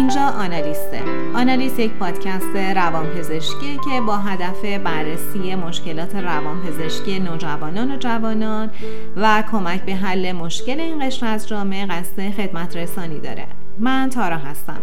اینجا آنالیسته. آنالیست یک پادکست روانپزشکی که با هدف بررسی مشکلات روانپزشکی نوجوانان و جوانان و کمک به حل مشکل این قشر از جامعه قصد خدمت رسانی داره. من تارا هستم.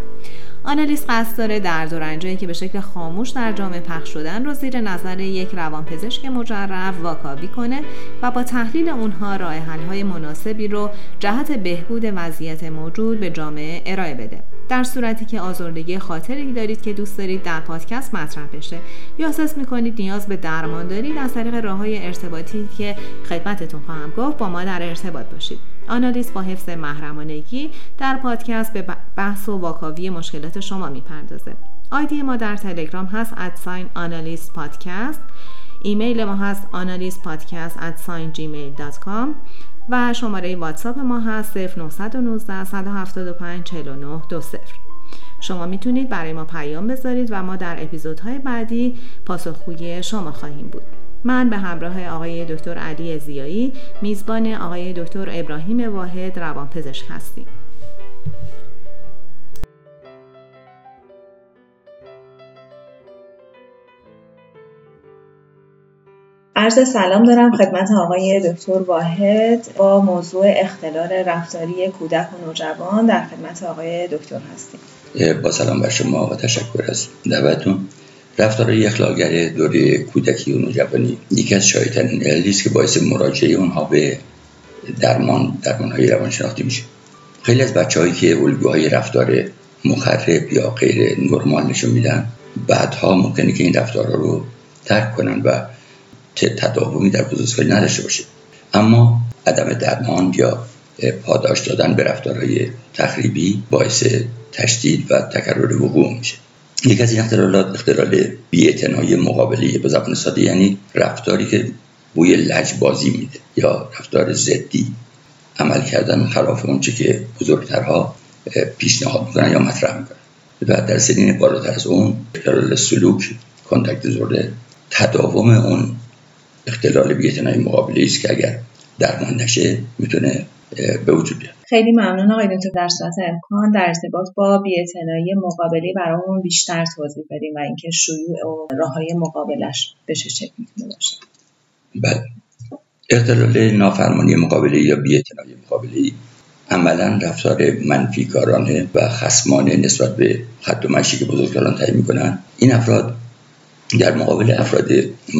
آنالیز قصد داره درد و رنجایی که به شکل خاموش در جامعه پخش شدن رو زیر نظر یک روانپزشک مجرب واکاوی کنه و با تحلیل اونها راه های مناسبی رو جهت بهبود وضعیت موجود به جامعه ارائه بده. در صورتی که آزردگی خاطری دارید که دوست دارید در پادکست مطرح بشه یا احساس می‌کنید نیاز به درمان دارید از طریق راه های ارتباطی که خدمتتون خواهم گفت با ما در ارتباط باشید. آنالیز با حفظ محرمانگی در پادکست به بحث و واکاوی مشکلات شما می‌پردازه. آیدی ما در تلگرام هست ادساین پادکست ایمیل ما هست آنالیست پادکست gmail.com و شماره واتساپ ما هست 0919 175 49 20 شما می‌تونید برای ما پیام بذارید و ما در اپیزودهای بعدی پاسخگوی شما خواهیم بود. من به همراه آقای دکتر علی زیایی میزبان آقای دکتر ابراهیم واحد روانپزشک هستیم. عرض سلام دارم خدمت آقای دکتر واحد با موضوع اختلال رفتاری کودک و نوجوان در خدمت آقای دکتر هستیم. با سلام بر شما و تشکر از دعوتتون. رفتارهای اخلاقگر دوره کودکی و نوجوانی یکی از شایدترین عللی است که باعث مراجعه اونها به درمان درمان های روانشناختی میشه. خیلی از بچه هایی که الگوهای رفتار مخرب یا غیر نرمال نشون میدن بعدها ممکنه که این رفتارها رو ترک کنن و تداومی در بزرگسالی نداشته باشه. اما عدم درمان یا پاداش دادن به رفتارهای تخریبی باعث تشدید و تکرر وقوع میشه. یکی از این اختلالات اختلال بیاعتنایی مقابلی به زبان ساده یعنی رفتاری که بوی لجبازی میده یا رفتار ضدی عمل کردن خلاف اونچه که بزرگترها پیشنهاد می‌کنن یا مطرح می‌کنن. و در سنین بالاتر از اون اختلال سلوک کانتکت زورده تداوم اون اختلال بیاعتنایی مقابلی است که اگر درمان نشه می‌تونه به وجود بیاد. خیلی ممنون آقای دکتر. در صورت امکان در ارتباط با بیاعتنایی مقابلی برامون بیشتر توضیح بدیم و اینکه شیوع و راههای مقابلش به چه شکل می‌تونه باشه. بله. اختلال نافرمانی مقابله یا بیاعتنایی مقابله عملا رفتار منفی کارانه و خسمانه نسبت به خط و مشی که بزرگتران تعیین می‌کنن. این افراد در مقابل افراد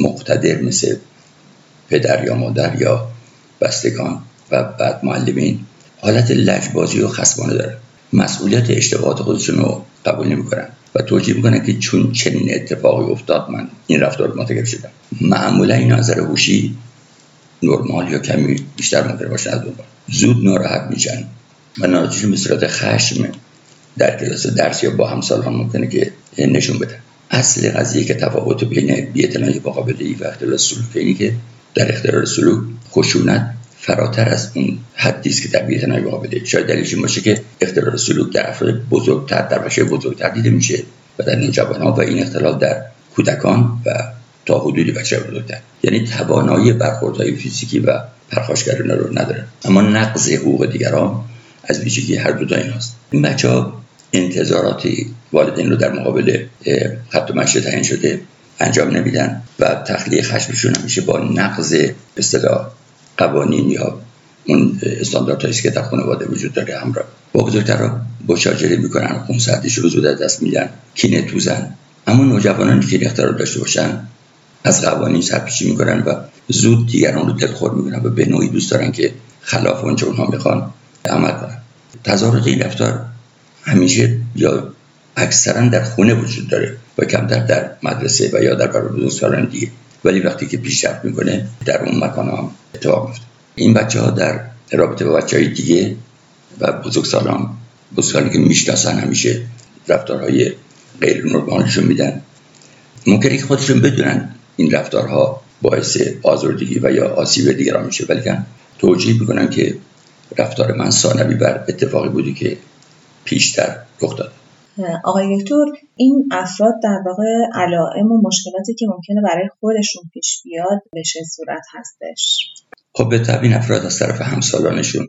مقتدر مثل پدر یا مادر یا بستگان و بعد معلمین حالت لجبازی و خصمانه دارن مسئولیت اشتباهات خودشون رو قبول نمی‌کنن و توجیه می‌کنن که چون چنین اتفاقی افتاد من این رفتار مرتکب شدم. معمولا این نظر هوشی نرمال یا کمی بیشتر ممکنه باشه از زود ناراحت میشن و ناراحتیشون به صورت خشم در کلاس درس یا با همسالان ممکنه که نشون بدن. اصل قضیه که تفاوت بین بی‌اعتنایی مقابله و اختلال سلوکی که در اختلال سلوک خشونت فراتر از اون حدی است که در بی‌اعتنایی مقابله شاید دلیلش این باشه که اختلال سلوک در افراد بزرگتر در بچه بزرگتر دیده میشه و در نوجوانان و این اختلال در کودکان و تا حدودی بچه بزرگتر. یعنی توانایی برخوردهای فیزیکی و پرخاشگرانه رو نداره. اما نقض حقوق دیگران از ویژگی هر دو تا این هست این بچه ها انتظارات والدین رو در مقابل خط و تعیین شده انجام نمیدن و تخلیه خشمشون همیشه با نقض اصطلاح قوانین یا اون استانداردهایی که در خانواده وجود داره همراه با بزرگترها بشاجره می‌کنن خونسردیش رو زود دست میدن کینه توزن. اما نوجوانانی که اختیار داشته باشن از قوانین سرپیچی می‌کنن و زود دیگران رو دلخور می‌کنن و به نوعی دوست دارن که خلاف اونچه اونها می‌خوان عمل کنن. تظاهرات این رفتار همیشه یا اکثرا در خونه وجود داره و کمتر در مدرسه و یا در بزرگسالان دیگه. ولی وقتی که پیشرفت می‌کنه در اون مکان هم اتفاق میفته این بچه ها در رابطه با بچه های دیگه و بزرگسالان بزرگسالی که می‌شناسن همیشه رفتارهای غیر نرمالشون میدن. ممکنه که خودشون بدونن این رفتارها باعث آزردگی و یا آسیب دیگران میشه ولی توجیه می‌کنن که رفتار من ثانوی بر اتفاقی بودی که پیشتر رخ داد. آقای دکتر این افراد در واقع علائم و مشکلاتی که ممکنه برای خودشون پیش بیاد به چه صورت هستش؟ خب به این افراد از طرف همسالانشون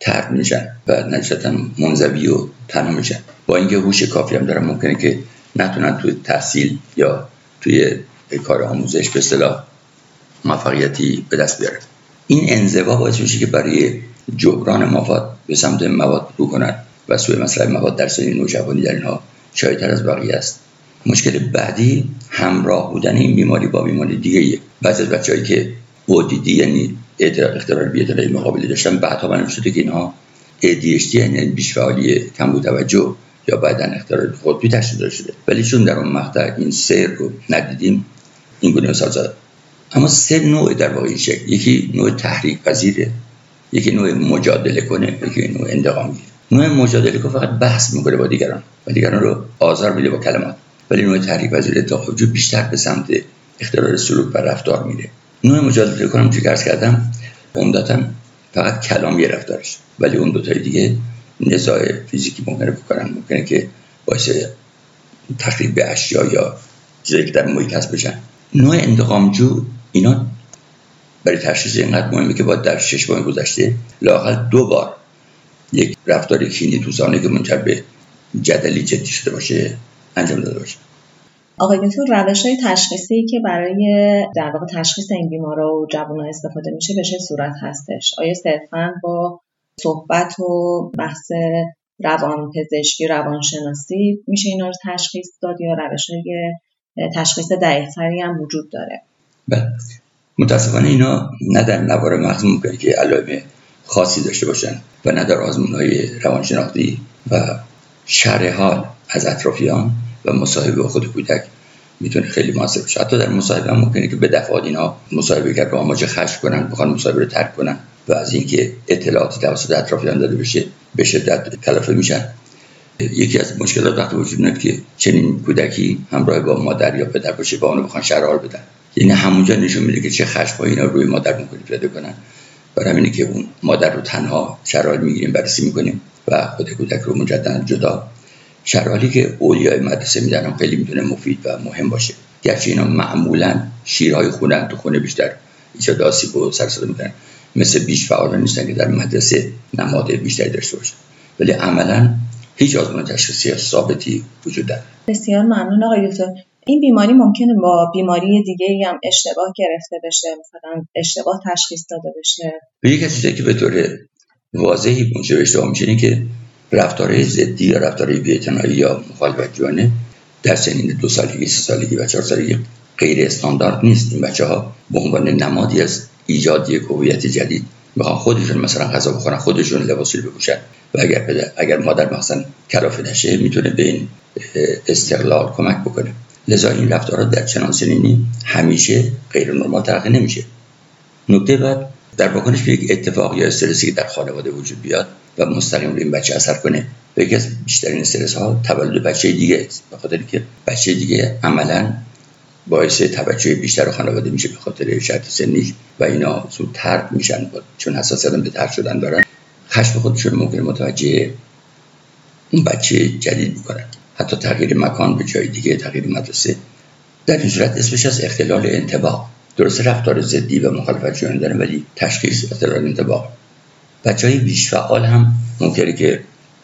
ترد میشن و نتیجتا منزوی و تنها میشن با اینکه هوش کافی هم دارن ممکنه که نتونن توی تحصیل یا توی کار آموزش به اصطلاح موفقیتی به دست بیارن. این انزوا باعث میشه که برای جبران مواد به سمت مواد رو کنن. و سوی مسئله مواد در سنین نوجوانی در اینها شایدتر از بقیه است. مشکل بعدی همراه بودن این بیماری با بیماری دیگه. بعضی از بچه‌ای که ODD یعنی اختلال بی‌اعتنایی مقابلی داشتن بعدها معلوم شده که اینها ADHD یعنی بیش فعالی کم توجه یا بعدا اختلال قطبی تشخیص شده. ولی چون در اون مقطع این سر رو ندیدیم این گونه مثال اما سه نوع در واقع این شکل. یکی نوع تحریک پذیره یکی نوع مجادله کنه یکی نوع انتقامی نوع مجادله که فقط بحث می‌کنه با دیگران و دیگران رو آزار میده با کلمات. ولی نوع تحریک پذیر تا بیشتر به سمت اختلال سلوک و رفتار میره. نوع مجادله کنم که عرض کردم عمدتا فقط کلامی رفتارش. ولی اون دو تای دیگه نزاع فیزیکی ممکنه بکنن. ممکنه که باعث تخریب اشیا یا چیزایی که در محیط هست بشن. نوع انتقامجو اینا برای تشخیص اینقدر مهمه که باید در شش ماه گذشته لاقل دو بار یک رفتار کینی دوستانه که منجر به جدلی جدی شده باشه انجام داده باشه. آقای دکتر روش های تشخیصی که برای در واقع تشخیص این بیمارا و جوان استفاده میشه به چه صورت هستش؟ آیا صرفا با صحبت و بحث روان پزشکی روانشناسی میشه اینا رو تشخیص داد یا روش های تشخیص دقیقتری هم وجود داره؟ بله. متاسفانه اینا نه در نوار مغز ممکنه که علائم خاصی داشته باشن و نه در آزمون های روانشناختی و شرح حال از اطرافیان و مصاحبه با خود کودک می‌تونه خیلی موثر باشه. حتی در مصاحبه هم ممکنه که به دفعات اینا مصاحبه کرد رو آماج خشم کنن بخوان مصاحبه رو ترک کنن و از اینکه اطلاعاتی توسط اطرافیان داده بشه به شدت کلافه میشن. یکی از مشکلات وقتی وجود میاد که چنین کودکی همراه با مادر یا پدر باشه با اونو بخوان شرار بدن. یعنی همونجا نشون میده که چه خشم اینا روی مادر می‌کنه پیدا کنن. برای همینه که اون مادر رو تنها شرار می‌گیریم بررسی می‌کنیم و خود کودک رو مجددا جدا. شرحالی که اولیای مدرسه میدن خیلی می‌تونه مفید و مهم باشه. گرچه اینا معمولا شیرهای خونن تو خونه بیشتر ایجاد آسیب و سرسده می‌کنن. مثل بیش فعال نیستن که در مدرسه نماد بیشتری داشته باشن. ولی عملا هیچ آزمون تشخیصی ثابتی وجود داره بسیار ممنون آقای دکتر. این بیماری ممکنه با بیماری دیگه هم اشتباه گرفته بشه مثلا اشتباه تشخیص داده بشه. به یک چیزی که به طور واضحی موجب اشتباه میشه که رفتارهای ضدی یا رفتارهای بی‌اعتنایی یا مخالفت جوانه در سنین دو سالگی سه سالگی و چهار سالگی غیر استاندارد نیست. این بچه ها به عنوان نمادی از ایجاد یک هویت جدید می‌خوان خودشون مثلا غذا بخورن خودشون لباسی بپوشن و اگر اگر مادر مثلا کلافه نشه می‌تونه به این استقلال کمک بکنه. لذا این رفتارها در چنان سنینی همیشه غیر نرمال تلقی نمیشه. نکته بعد در واکنش به یک اتفاق یا استرسی که در خانواده وجود بیاد و مستقیم روی این بچه اثر کنه و یکی از بیشترین استرس ها تولد بچه دیگه است. به خاطر که بچه دیگه عملا باعث توجه بیشتر خانواده میشه به خاطر شرط سنیش و اینا زود ترد میشن. چون حساسیت به ترد شدن دارن. خشم خودشون ممکن متوجه اون بچه جدید بکنن حتی تغییر مکان به جای دیگه تغییر مدرسه. در این صورت اسمش از اختلال انتباه. درست رفتار ضدی و مخالفت شدن دارن ولی تشخیص اختلال انتباه. بچه های بیش فعال هم ممکنه که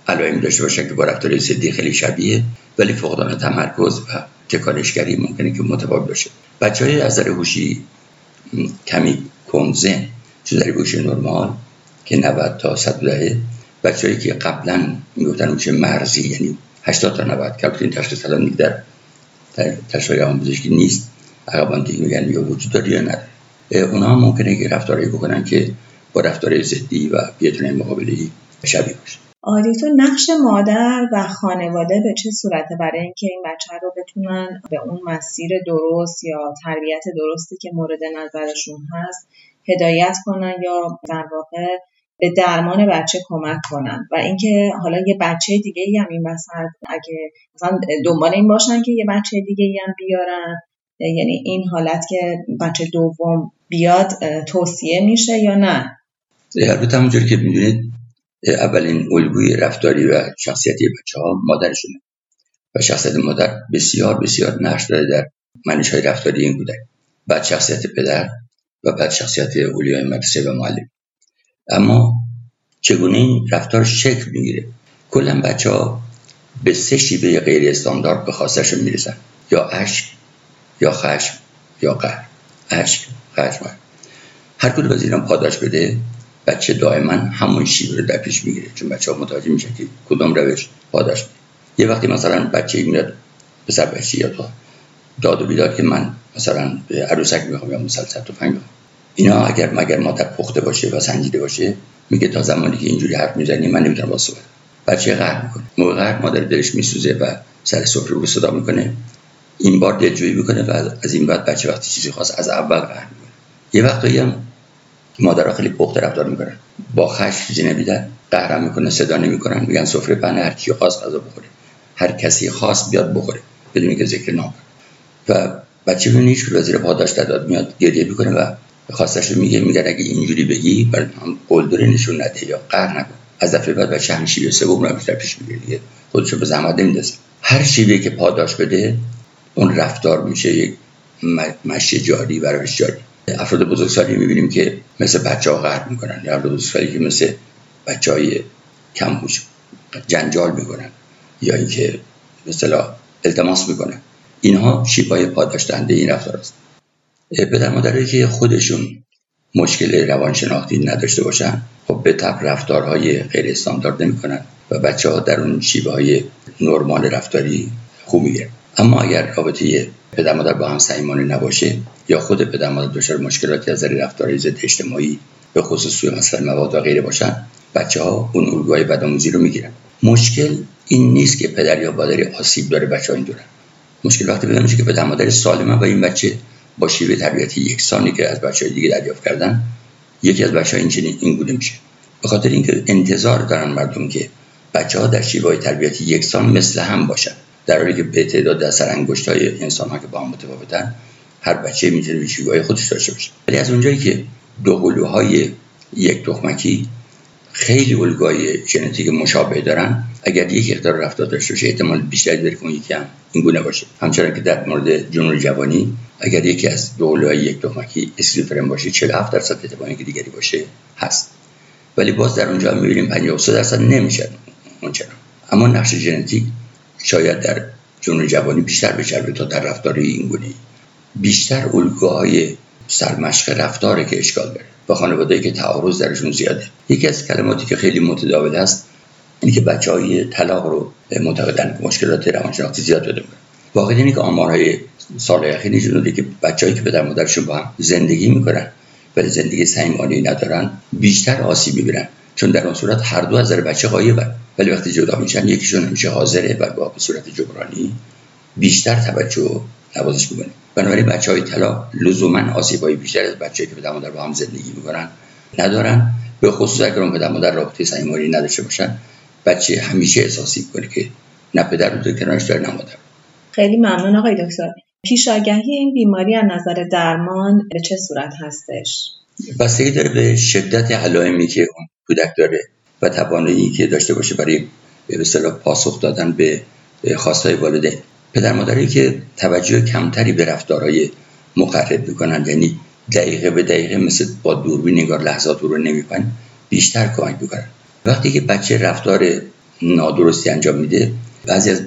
علائم داشته باشن که با رفتار ضدی خیلی شبیه ولی فقدان تمرکز و تکانشگری ممکنه که متفاوت باشه. بچه های از هوشی کمی کنزه چون در هوشی نرمال که 90 تا 110 بچه‌ای که قبلا می‌گفتن هوش مرزی یعنی 80 تا 90 که این تشخیص الان در تشخیص آموزشی نیست. عقبان دیگه میگن یا وجود داره یا نداره اونا ممکنه که رفتارهایی بکنن که با رفتار ضدی و بیتونه مقابلی شبیه باشه. تو نقش مادر و خانواده به چه صورته؟ برای اینکه این بچه رو بتونن به اون مسیر درست یا تربیت درستی که مورد نظرشون هست هدایت کنن یا در واقع به درمان بچه کمک کنن. و اینکه حالا یه بچه دیگه هم این وسط اگه مثلا دنبال این باشن که یه بچه دیگه هم بیارن. یعنی این حالت که بچه دوم بیاد توصیه میشه یا نه؟ البته همونجوری که می‌دونید اولین الگوی رفتاری و شخصیتی بچه ها مادرشونه. و شخصیت مادر بسیار بسیار نقش داره در منش های رفتاری این کودک. بعد شخصیت پدر و بعد شخصیت اولیای مدرسه و معلم. اما چگونه این رفتار شکل می‌گیره؟ کلا بچه ها به سه شیوه غیر استاندارد به خواستشون می‌رسن. یا اشک یا خشم یا قهر. اشک خشم هر کدوم از اینا پاداش بده بچه دائما همون شیوه رو در پیش می‌گیره. چون بچه ها متوجه میشه که کدوم روش پاداش بده یه وقتی مثلا بچه میاد پسر بچه یا داد. و بیداد که من مثلا عروسک می‌خوام یا مسلسل تفنگ اینا اگر مگر مادر پخته باشه و سنجیده باشه میگه تا زمانی که اینجوری حرف می‌زنی من نمی‌تونم با صحبت بچه قهر می‌کنه موقع قهر مادر دلش میسوزه و سر سفره رو صدا می‌کنه. این بار دلجویی می‌کنه و از این بعد بچه وقتی چیزی خواست از اول قهر می‌کنه. یه وقتایی هم مادرها خیلی پخته رفتار می‌کنن. با خشم چیزی نمیدن قهر می‌کنه صدا نمی‌کنن میگن سفره پهن هر کی خواست غذا بخوره. هر کسی خواست بیاد بخوره بدون که ذکر نام و بچه رو هیچ وزیر پاداش داد میاد گریه می‌کنه و خواستش رو میگه میگن اگه اینجوری بگی برای هم قلدره نشون نده یا قهر نکن. از دفعه بعد بچه همین شیوه سوم رو بیشتر پیش می‌گیره دیگه. خودشو به زحمت نمیدازه هر شیوه که پاداش بده اون رفتار میشه یک مشی جاری و روش جاری. افراد بزرگسالی می‌بینیم که مثل بچه ها می‌کنن. یا افراد بزرگسالی که مثل بچه های کم جنجال می‌کنن. یا اینکه مثلا التماس می‌کنن. اینها شیبای پاداش دهنده این رفتار است پدر مادرایی که خودشون مشکل روانشناختی نداشته باشن خب به تب رفتارهای غیر استاندارد نمی‌کنن و بچه ها در اون شیبه های نرمال رفتاری خوب اما اگر رابطه پدر مادر با هم نباشه یا خود پدر مادر دچار مشکلاتی از نظر رفتاری ضد اجتماعی به خصوص سوی مثلا مواد و غیره باشن بچه ها اون الگوهای بدآموزی رو می‌گیرن. مشکل این نیست که پدر یا مادری آسیب داره بچه ها این دورن مشکل وقتی پیدا که پدر مادر سالمه و این بچه با شیوه تربیتی یکسانی که از بچه های دیگه دریافت کردن یکی از بچه ها این این گونه میشه. به خاطر اینکه انتظار دارن مردم که بچه ها در شیوه تربیتی یکسان مثل هم باشن. در حالی که به تعداد در سر انگشت های انسان ها که با هم متفاوتن هر بچه می‌تونه به شیوه خودش داشته باشه. ولی از اونجایی که دو قلوهای یک تخمکی خیلی الگوهای ژنتیک مشابه دارن اگر یک اختار رفتار داشته باشه احتمال بیشتری داره که اون یکی هم این گونه باشه. همچنان که در مورد جنون جوانی اگر یکی از دو یک تخمکی اسکیزوفرن باشه 47 درصد احتمال که دیگری باشه هست. ولی باز در اونجا می‌بینیم 53 درصد نمیشه اونچنان اما نقش ژنتیک شاید در جنون جوانی بیشتر بچربه تا در رفتار این گونه. بیشتر الگوهای سرمشق رفتاره که اشکال داره. و خانواده‌ای که تعارض درشون زیاده. یکی از کلماتی که خیلی متداول است اینه که بچه های طلاق رو معتقدن مشکلات روانشناختی زیاد داده می‌کنن واقعا اینه که آمارهای سال اخیر نشون که بچه‌ای که پدر مادرشون با هم زندگی می‌کنن ولی زندگی صمیمانه ندارن بیشتر آسیب می‌بینن. چون در اون صورت هر دو از نظر بچه غایبن ولی وقتی جدا میشن یکیشون میشه حاضره و با به صورت جبرانی بیشتر توجه نوازش می‌کنه. بنابراین بچه های طلا لزوما آسیب های بیشتر از بچه که پدر مادر با هم زندگی می‌کنن ندارن. به خصوص اگر اون پدر مادر رابطه صمیمانه نداشته باشن بچه همیشه احساسی کنه که نه پدر رو کنارش داره نه مادر؟ خیلی ممنون آقای دکتر. پیش آگهی این بیماری از نظر درمان به چه صورت هستش؟ بستگی داره به شدت علائمی که اون کودک داره و توانایی که داشته باشه برای به اصطلاح پاسخ دادن به خواستای والدین پدر مادری که توجه کمتری به رفتارهای مقرب می‌کنن یعنی دقیقه به دقیقه مثل با دوربین نگار لحظات رو نمی‌کنن بیشتر کمک می‌کنن وقتی که بچه رفتار نادرستی انجام میده بعضی از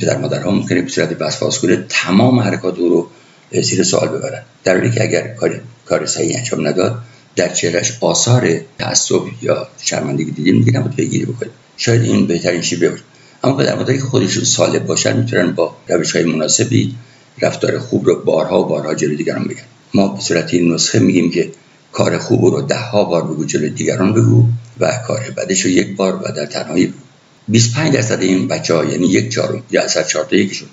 پدر مادرها ممکنه به صورت وسواس کنه تمام حرکات رو زیر سوال ببرن. در حالی که اگر کار کار صحیح انجام نداد در چهرش آثار تعصب یا شرمندگی دیدیم می‌گیرن باید پیگیری بکنید شاید این بهترین شیوه باشه اما پدر مادری که خودشون سالب باشن می‌تونن با روش های مناسبی رفتار خوب رو بارها و بارها جلوی دیگران بگن. ما به صورت نسخه میگیم که کار خوب رو ده ها بار بگو جلوی دیگران بگو. و کار بدش رو یک بار و در تنهایی بگو 25 درصد این بچه ها یعنی یک چهارم یا اثر چهار یکیشون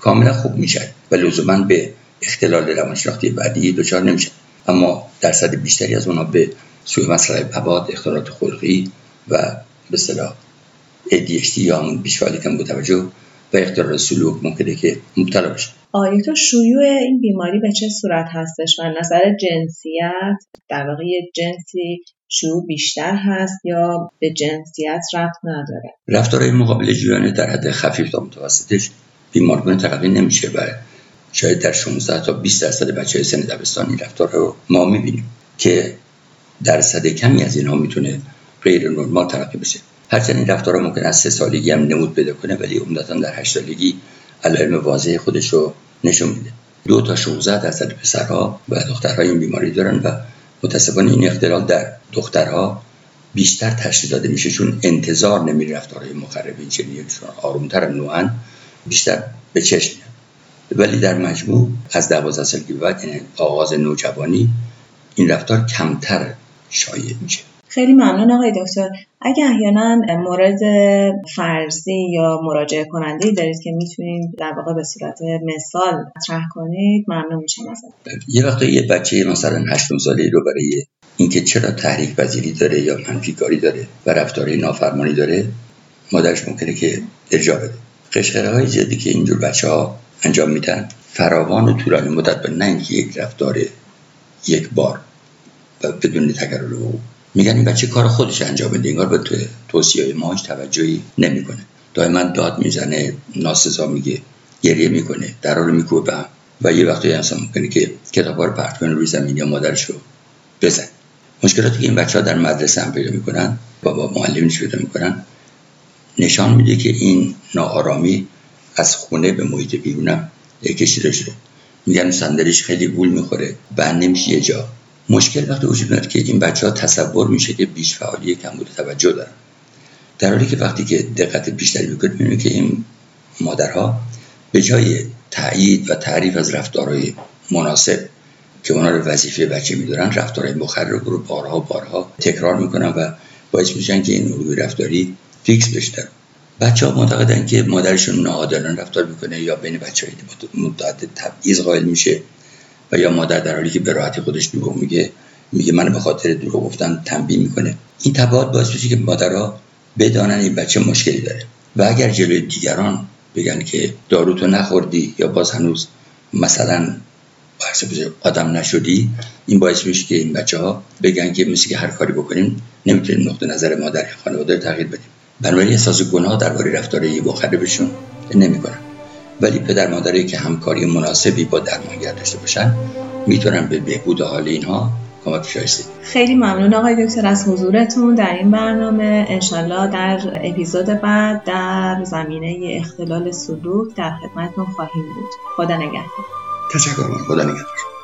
کاملا خوب میشن و لزوما به اختلال روانشناختی بعدی دچار نمیشن. اما درصد بیشتری از اونها به سوی مسئله مواد اختلالات خلقی و به اصطلاح ADHD یا همون بیشفعالی کم توجه و اختلال سلوک ممکنه که مبتلا بشه. آیا تو شیوع این بیماری به چه صورت هستش؟ و نظر جنسیت در واقع جنسی شیوع بیشتر هست یا به جنسیت رفت نداره؟ رفتارهای مقابل جویانه در حد خفیف تا متوسطش بیمارگونه تلقی نمیشه و شاید در 16 تا 20 درصد بچه سن دبستانی رفتار رو ما می‌بینیم که درصد کمی از اینها می‌تونه غیر نرمال تلقی بشه. هرچند این رفتارها ممکن است سه سالگی هم نمود پیدا کنه ولی عمدتا در هشت سالگی علائم واضح خودش رو نشون میده. دو تا 16 درصد پسرها و دخترها این بیماری دارن و متاسفانه این اختلال در دخترها بیشتر تشخیص داده میشه چون انتظار نمی رفتارهای مخرب این چون آرومتر نوعا بیشتر به چشم میاد ولی در مجموع از دوازده سالگی بعد یعنی آغاز نوجوانی این رفتار کمتر شایع میشه. خیلی ممنون آقای دکتر. اگر احیانا مورد فرضی یا مراجعه کننده دارید که می‌تونید در واقع به صورت مثال مطرح کنید ممنون میشم یه وقت یه بچه مثلا 8 ساله رو برای اینکه چرا تحریک پذیری داره یا منفی کاری داره و رفتاری نافرمانی داره مادرش ممکنه که ارجاع بده. قشقره های جدی که اینجور بچه ها انجام میدن فراوان طولانی مدت نه اینکه یک رفتار یک بار و بدون تکرر او میگن این بچه کار خودش انجام بده انگار به تو توصیه ماش توجهی نمی‌کنه. دائما داد می‌زنه ناسزا میگه گریه می‌کنه در حال میکوبه به و یه وقتی اصلا ممکنه که کتاب رو پرت کنه روی زمین یا مادرش رو بزن مشکلاتی که این بچه ها در مدرسه هم پیدا می‌کنن بابا معلمش پیدا می‌کنن؟ نشان میده که این ناآرامی از خونه به محیط بیرونم کشیده شده. میگن صندلیش خیلی گول می‌خوره بند نمیشه یه جا. مشکل وقتی وجود میاد که این بچه ها تصور میشه که بیش فعالی کم بوده توجه دارن. در حالی که وقتی که دقت بیشتری می‌کنید می‌بینید که این مادرها به جای تایید و تعریف از رفتارهای مناسب که اونا رو وظیفه بچه میدارن رفتارهای مخرب رو بارها بارها تکرار می‌کنن و باعث میشن که این الگوی رفتاری فیکس بشه. بچه ها معتقدن که مادرشون ناعادلانه رفتار می‌کنه یا بین بچه های متعدد تبعیض قائل میشه. و یا مادر در حالی که به راحتی خودش دروغ میگه میگه من به خاطر دروغ گفتم تنبیه می‌کنه. این تبعات باعث میشه که مادرها بدانن این بچه مشکلی داره. و اگر جلوی دیگران بگن که دارو تو نخوردی یا باز هنوز مثلا آدم نشدی این باعث میشه که این بچه ها بگن که مثل که هر کاری بکنیم نمی‌تونیم نقطه نظر مادر خانواده تغییر بدیم. بنابراین احساس گناه درباره رفتار مخربشون نمی‌کنن ولی پدر مادری که همکاری مناسبی با درمانگر داشته باشن می‌تونن به بهبود حال اینها کمک شایسته خیلی ممنون آقای دکتر از حضورتون در این برنامه. انشالله در اپیزود بعد در زمینه اختلال سلوک در خدمتتون خواهیم بود. خدا نگهدار. تشکر. خدا نگهدار.